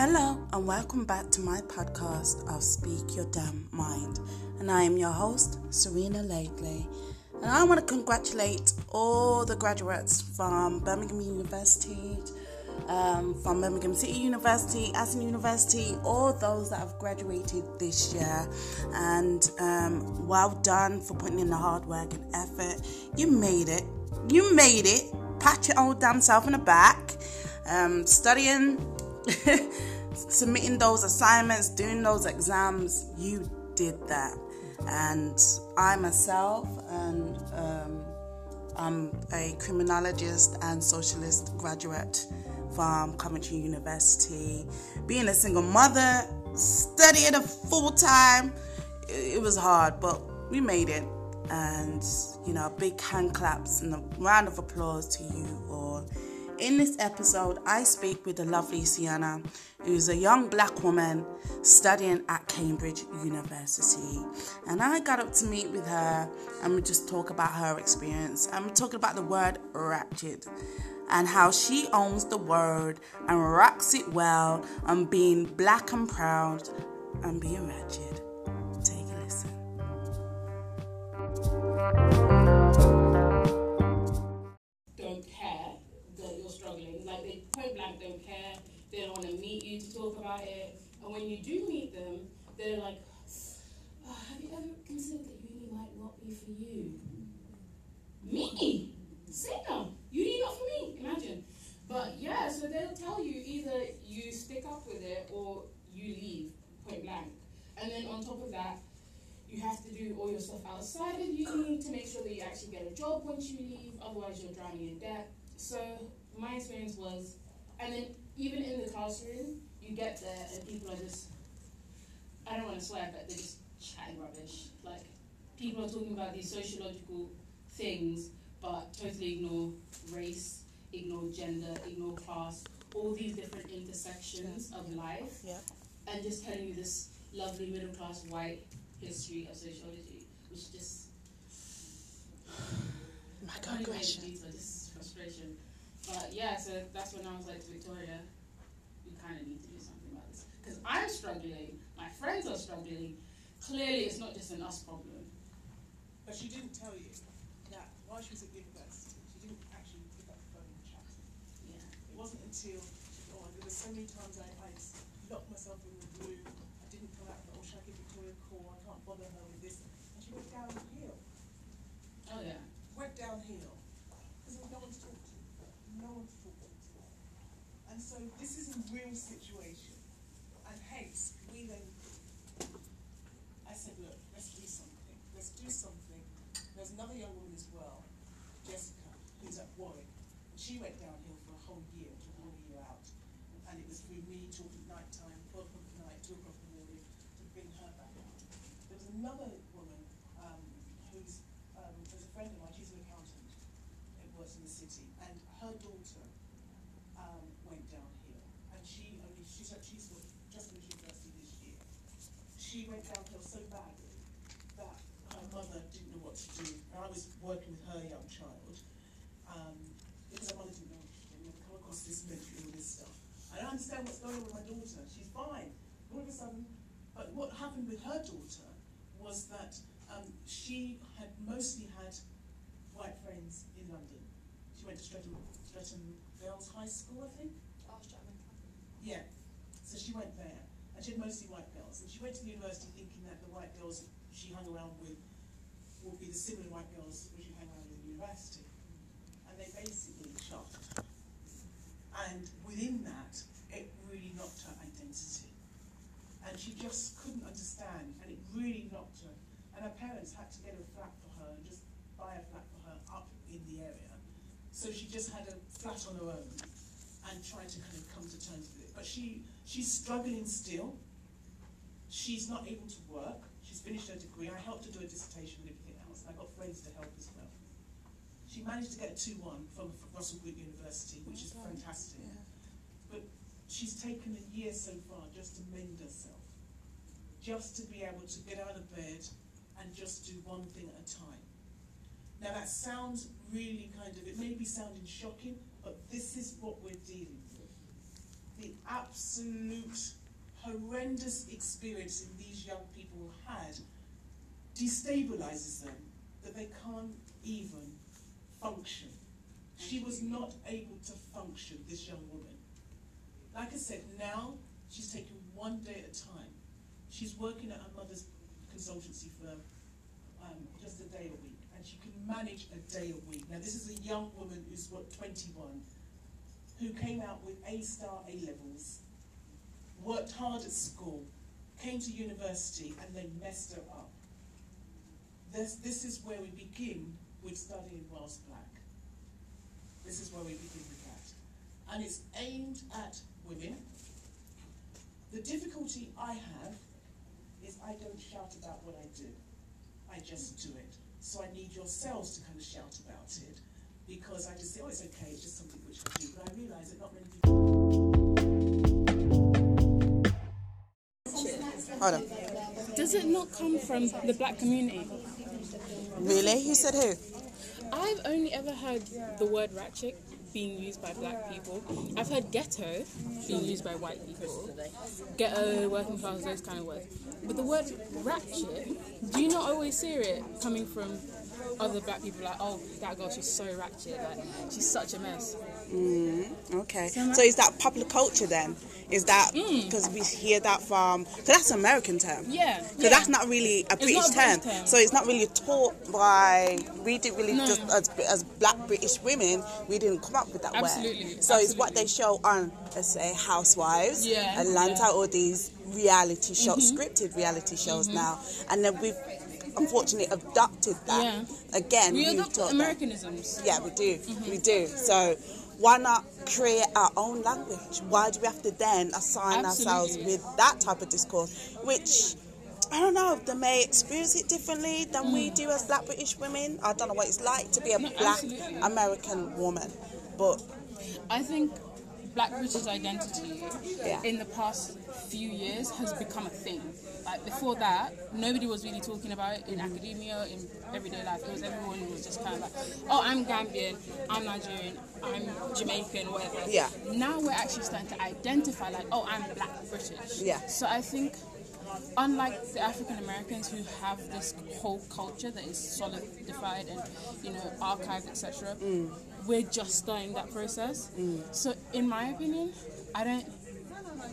Hello, and welcome back to my podcast of Speak Your Damn Mind. And I am your host, Serena Lately. And I want to congratulate all the graduates from Birmingham University, um, from Birmingham City University, Aston University, all those that have graduated this year. And um, well done for putting in the hard work and effort. You made it. You made it. Pat your old damn self in the back. Um, studying, submitting those assignments, doing those exams. You did that. And I myself, and um, I'm a criminologist and socialist graduate from Coventry University. Being a single mother, studying a full time, it was hard, but we made it. And, you know, big hand claps and a round of applause to you all. In this episode, I speak with the lovely Sienna, who's a young black woman studying at Cambridge University. And I got up to meet with her and we just talk about her experience. We're talking about the word ratchet and how she owns the word and rocks it well and being black and proud and being ratchet. Take a listen. Talk about it. And when you do meet them, they're like, oh, "Have you ever considered that uni might not be for you?" Me, singer, uni not for me. Imagine. But yeah, so they'll tell you either you stick up with it or you leave point blank. And then on top of that, you have to do all your stuff outside of uni to make sure that you actually get a job once you leave, otherwise you're drowning in debt. So my experience was, and then even in the classroom, you get there and people are just, I don't want to swear, but they're just chatting rubbish. Like people are talking about these sociological things, but totally ignore race, ignore gender, ignore class, all these different intersections of life, Yeah. and just telling you this lovely middle class white history of sociology, which just My I can't even digression. get into just frustration. But yeah, so that's when I was like Victoria, you kind of need to do something about this because I'm struggling, my friends are struggling. Clearly, it's not just an us problem. But she didn't tell you that while she was at university, she didn't actually pick up the phone and chat. Yeah. It wasn't until, she oh, there were so many times I, I locked myself in the room, I didn't come out, oh, should I give Victoria a call? I can't bother her with this. And she went downhill, Oh yeah. went downhill, because no one to talk to. No one to talk to. And so this is a real situation. Hence, we then, I said, look, let's do something. Let's do something. There's another young woman as well, Jessica, who's at Warwick. And she went downhill for a whole year, took a whole year out. And it was through me talking at night time, 12 o'clock at night, 2 o'clock in the morning, to bring her back up. There was another woman um, who's um, there's a friend of mine, she's an accountant, who works in the city, and her daughter um, went downhill. And she only, she's, she's just finished university this year. She went downhill so badly that her mother didn't know what to do. And I was working with her young child, um, because her mother didn't know, didn't come across this mental illness stuff. I don't understand what's going on with my daughter, she's fine. All of a sudden, but what happened with her daughter was that um, she had mostly had white friends in London. She went to Streatham, Streatham Girls High School, I think. Yeah. So she went she had mostly white girls. And she went to the university thinking that the white girls she hung around with would be the similar white girls which she hung around with in university. And they basically shot. And within that, it really knocked her identity. And she just couldn't understand, and it really knocked her. And her parents had to get a flat for her and just buy a flat for her up in the area. So she just had a flat on her own and tried to kind of come to terms with it. But she she's struggling still. She's not able to work. She's finished her degree. I helped her do a dissertation and everything else. And I got friends to help as well. She managed to get a 2-1 from Russell Group University, which is fantastic. But she's taken a year so far just to mend herself. Just to be able to get out of bed and just do one thing at a time. Now that sounds really kind of, it may be sounding shocking, but this is what we're dealing absolute horrendous experience in these young people had destabilizes them that they can't even function. She was not able to function, this young woman. Like I said, now she's taking one day at a time. She's working at her mother's consultancy firm um, just a day a week, and she can manage a day a week. Now, this is a young woman who's what 21, who came out with A star A levels, worked hard at school, came to university, and they messed her up. This, this is where we begin with studying whilst black. This is where we begin with that. And it's aimed at women. The difficulty I have is I don't shout about what I do. I just do it. So I need yourselves to kind of shout about it because I just say, oh, it's okay, it's just something which I do. But I realise that not many people. Hold on. Does it not come from the black community? Really? Who said who? I've only ever heard the word ratchet being used by black people. I've heard ghetto being used by white people. Ghetto, working class, those kind of words. But the word ratchet, do you not always hear it coming from other black people? Like, oh, that girl, she's so ratchet. Like, she's such a mess. Mm, okay. So is that popular culture then? Is that hmm. because we hear that from? Because that's an American term. Yeah. Because yeah. that's not really a British not a term. British term. So it's not really taught by. We didn't really No. just as, as black British women, we didn't come up with that Absolutely, word. So it's what they show on, let's say, Housewives, Yeah, Atlanta, yeah. Mm-hmm. all these reality shows, scripted reality shows now, and then we've unfortunately adopted that. Yeah. Again, We adopt taught that. Americanisms. Yeah, we do. Mm-hmm. We do. So why not create our own language? Why do we have to then assign ourselves with that type of discourse? Which I don't know. They may experience it differently than we do as Black British women. I don't know what it's like to be a Mm. No, Black absolutely. American woman, but I think Black British identity Yeah. in the past few years has become a thing. Like before that, nobody was really talking about it in academia, in everyday life. It was everyone was just kind of like, oh, I'm Gambian, I'm Nigerian, I'm Jamaican, whatever. Yeah. Now we're actually starting to identify like, oh, I'm Black British. Yeah. So I think unlike the African Americans who have this whole culture that is solidified and you know archived, etc., we're just starting that process. So, in my opinion, I don't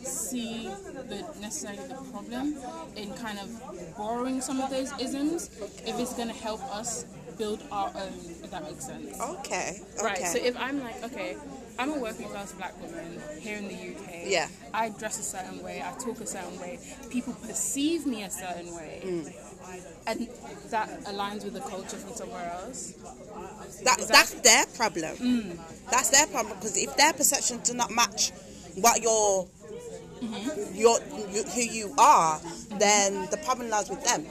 see the necessarily the problem in kind of borrowing some of those isms if it's going to help us build our own. If that makes sense. okay, okay. Right. So if I'm like, okay, I'm a working class black woman here in the UK. Yeah. I dress a certain way. I talk a certain way. People perceive me a certain way. Mm. And that aligns with the culture from somewhere else. that, that- that's their problem. Mm. That's their problem because if their perceptions do not match what your Mm-hmm. your you, who you are, then the problem lies with them.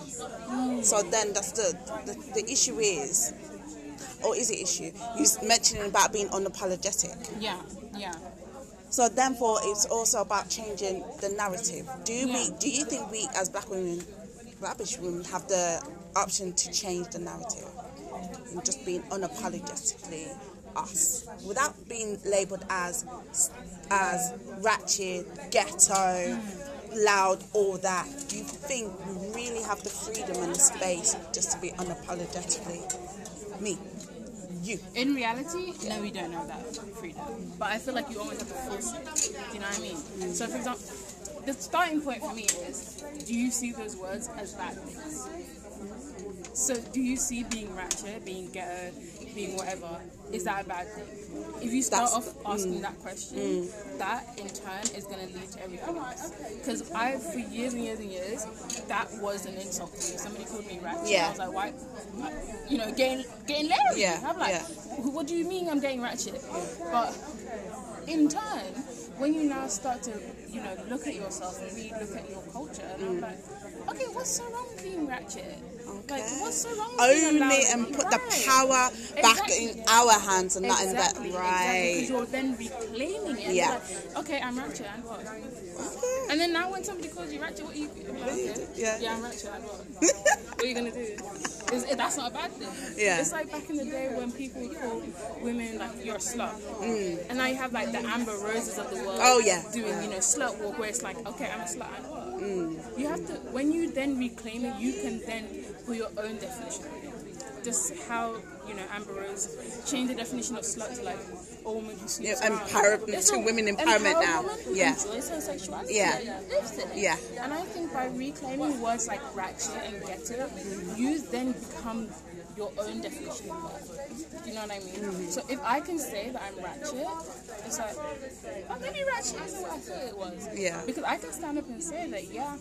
So then that's the, the the issue is, or is it issue? You mentioning about being unapologetic. Yeah. Yeah. So therefore, it's also about changing the narrative. Do Yeah. we, do you think we as black women, British women, have the option to change the narrative and just being unapologetically us without being labelled as as ratchet, ghetto, loud, all that? Do you think we really have the freedom and the space just to be unapologetically me, you? In reality, no, we don't know that freedom. But I feel like you always have to force it. Do you know what I mean? Mm. So, for example, the starting point for me is do you see those words as bad things? So, do you see being ratchet, being ghetto, being whatever, is that a bad thing? If you start That's- off asking mm, that question, mm. that in turn is going to lead to everything else. Because I, for years and years and years, that was an insult to me. Somebody called me ratchet. Yeah. I was like, why? You know, getting getting leery. Yeah, I'm like, yeah. what do you mean I'm getting ratchet? But in turn, when you now start to, you know, look at yourself and really look at your culture, and I'm mm. like, okay, what's so wrong with being ratchet? Like, Okay. what's so wrong with being Own it and put the power back Exactly. in our hands and not in that. Right. Because you're then reclaiming it. Yeah. Like, okay, I'm ratchet and what? Okay. And then now when somebody calls you ratchet, what are you? Okay. Yeah. Yeah, I'm ratchet and what? what are you gonna do? Is, that's not a bad thing. Yeah. It's like back in the day when people call women like you're a slut, and now you have like the Amber Roses of the world. Mm. Oh, yeah. Doing you know slut walk where it's like okay, I'm a slut and what? Mm. You have to when you then reclaim it, you can then put your own definition on it. Just how you know Amber Rose changed the definition of slut to like a woman who sleeps Yeah, around. empower- It's to women empowerment now. Yeah. enjoys her sexuality Yeah. it. Yeah. And I think by reclaiming words like ratchet and ghetto, you then become your own definition of that. Do you know what I mean? Mm-hmm. So if I can say that I'm ratchet, it's like, oh, maybe ratchet isn't what I thought it was. Yeah. Because I can stand up and say that, yeah,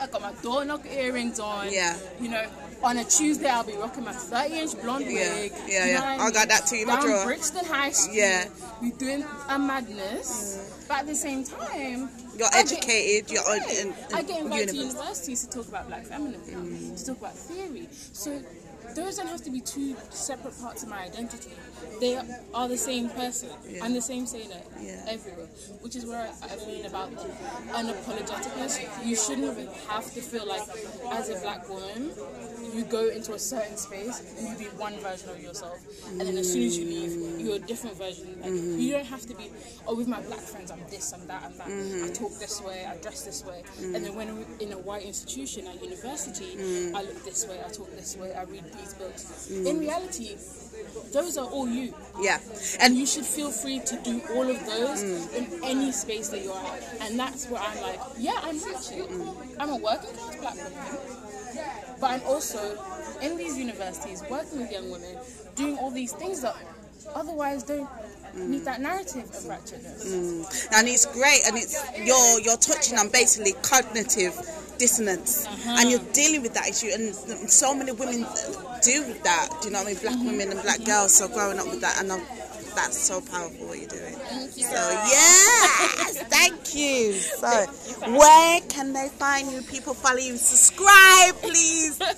I got my door knock earrings on. Yeah. You know, on a Tuesday I'll be rocking my 30 inch blonde Yeah. wig. Yeah, You yeah. I got that too in my Down drawer. Brixton High Street. Yeah. We doing a madness. But at the same time, You're I get- educated. You're on, in, in I get invited to universities to talk about black feminism, Mm. to talk about theory. So those don't have to be two separate parts of my identity. They are the same person. Yeah. I'm the same sailor Yeah. everywhere, which is where I mean about unapologeticness. You shouldn't have to feel like, as a black woman, you go into a certain space and you be one version of yourself, and then as soon as you leave, you're a different version. Like, Mm-hmm. You don't have to be, oh, with my black friends, I'm this, I'm that, I'm that. Mm-hmm. I talk this way, I dress this way, and then when I'm in a white institution at university. I look this way, I talk this way, I read these books. Mm. In reality, those are all you. Yeah. And you should feel free to do all of those Mm. in any space that you're at. And that's where I'm like, yeah, I'm ratchet. Mm. I'm a working class black woman. But I'm also in these universities working with young women, doing all these things that otherwise don't meet that narrative of ratchetness. and it's great and it's you're you're touching on basically cognitive dissonance. Uh-huh. And you're dealing with that issue and so many women with that do you know what I mean? Black mm-hmm. women and black girls so growing up with that and I'm, that's so powerful what you're doing. So yes thank you. So where can they find you people? Follow you. Subscribe please.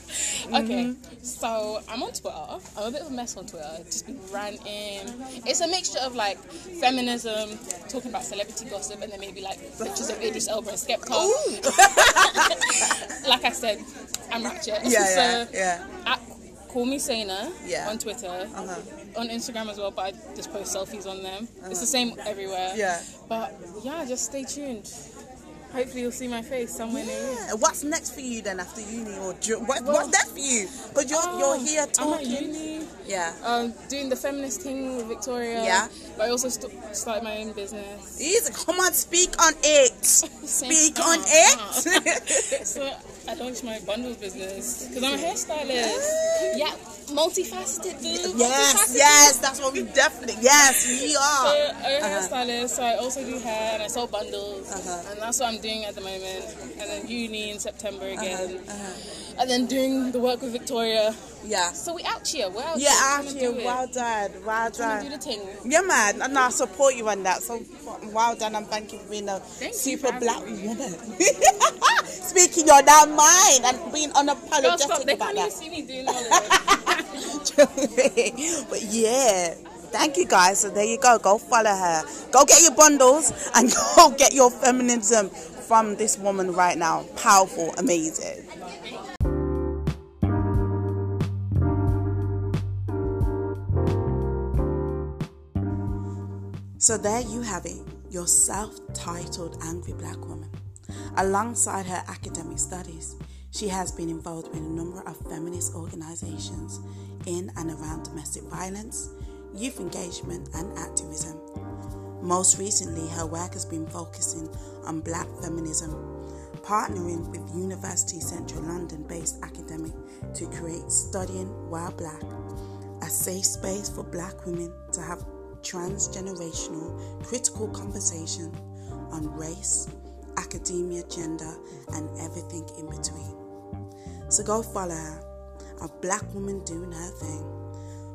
Okay, mm-hmm. So I'm on Twitter. I'm a bit of a mess on Twitter. Just been ranting. It's a mixture of like feminism, talking about celebrity gossip, and then maybe like pictures of Idris Elba and Skepta. like I said, I'm ratchet. Yeah, so, yeah, yeah. At, call me Sana Yeah. on Twitter, Uh-huh. on Instagram as well, but I just post selfies on them. It's the same everywhere. Yeah. But yeah, just stay tuned. Hopefully you'll see my face somewhere near you. What's next for you then after uni or dur- what, what's next for you? Because you're Oh, you're here talking. I'm at uni. Yeah. um, doing the feminist thing with Victoria. Yeah. But I also st- started my own business. Easy. Come on, speak on it. Speak on it. so I launched my bundles business because I'm a hairstylist. Yeah, multifaceted, dude. yes, multifaceted. yes, that's what we definitely. Yes, we are. So. I'm a hairstylist, so I also do hair and I sell bundles, Uh-huh. and that's what I'm doing at the moment. And then uni in September Uh-huh, again, and then doing the work with Victoria. Yeah. So we out here. We're out Yeah, out here. Well done. Well to do done. the thing. Yeah, man. And I support you on that. So well done and thank you for being a Thank super black woman. Speaking your damn mind and being unapologetic stop. They about can't even that. see me doing all it. but yeah. Thank you guys. So there you go. Go follow her. Go get your bundles and go get your feminism from this woman right now. Powerful, amazing. So there you have it, your self-titled angry black woman. Alongside her academic studies, she has been involved with a number of feminist organizations in and around domestic violence, youth engagement, and activism. Most recently, her work has been focusing on black feminism, partnering with University Central London based academic to create Studying While Black, a safe space for black women to have transgenerational critical conversation on race, academia, gender, and everything in between. So go follow her, a black woman doing her thing.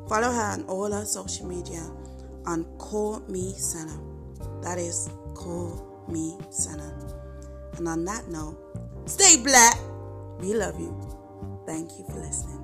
Follow her on all her social media on Call Me Senna. That is Call Me Senna. And on that note, stay black. We love you. Thank you for listening.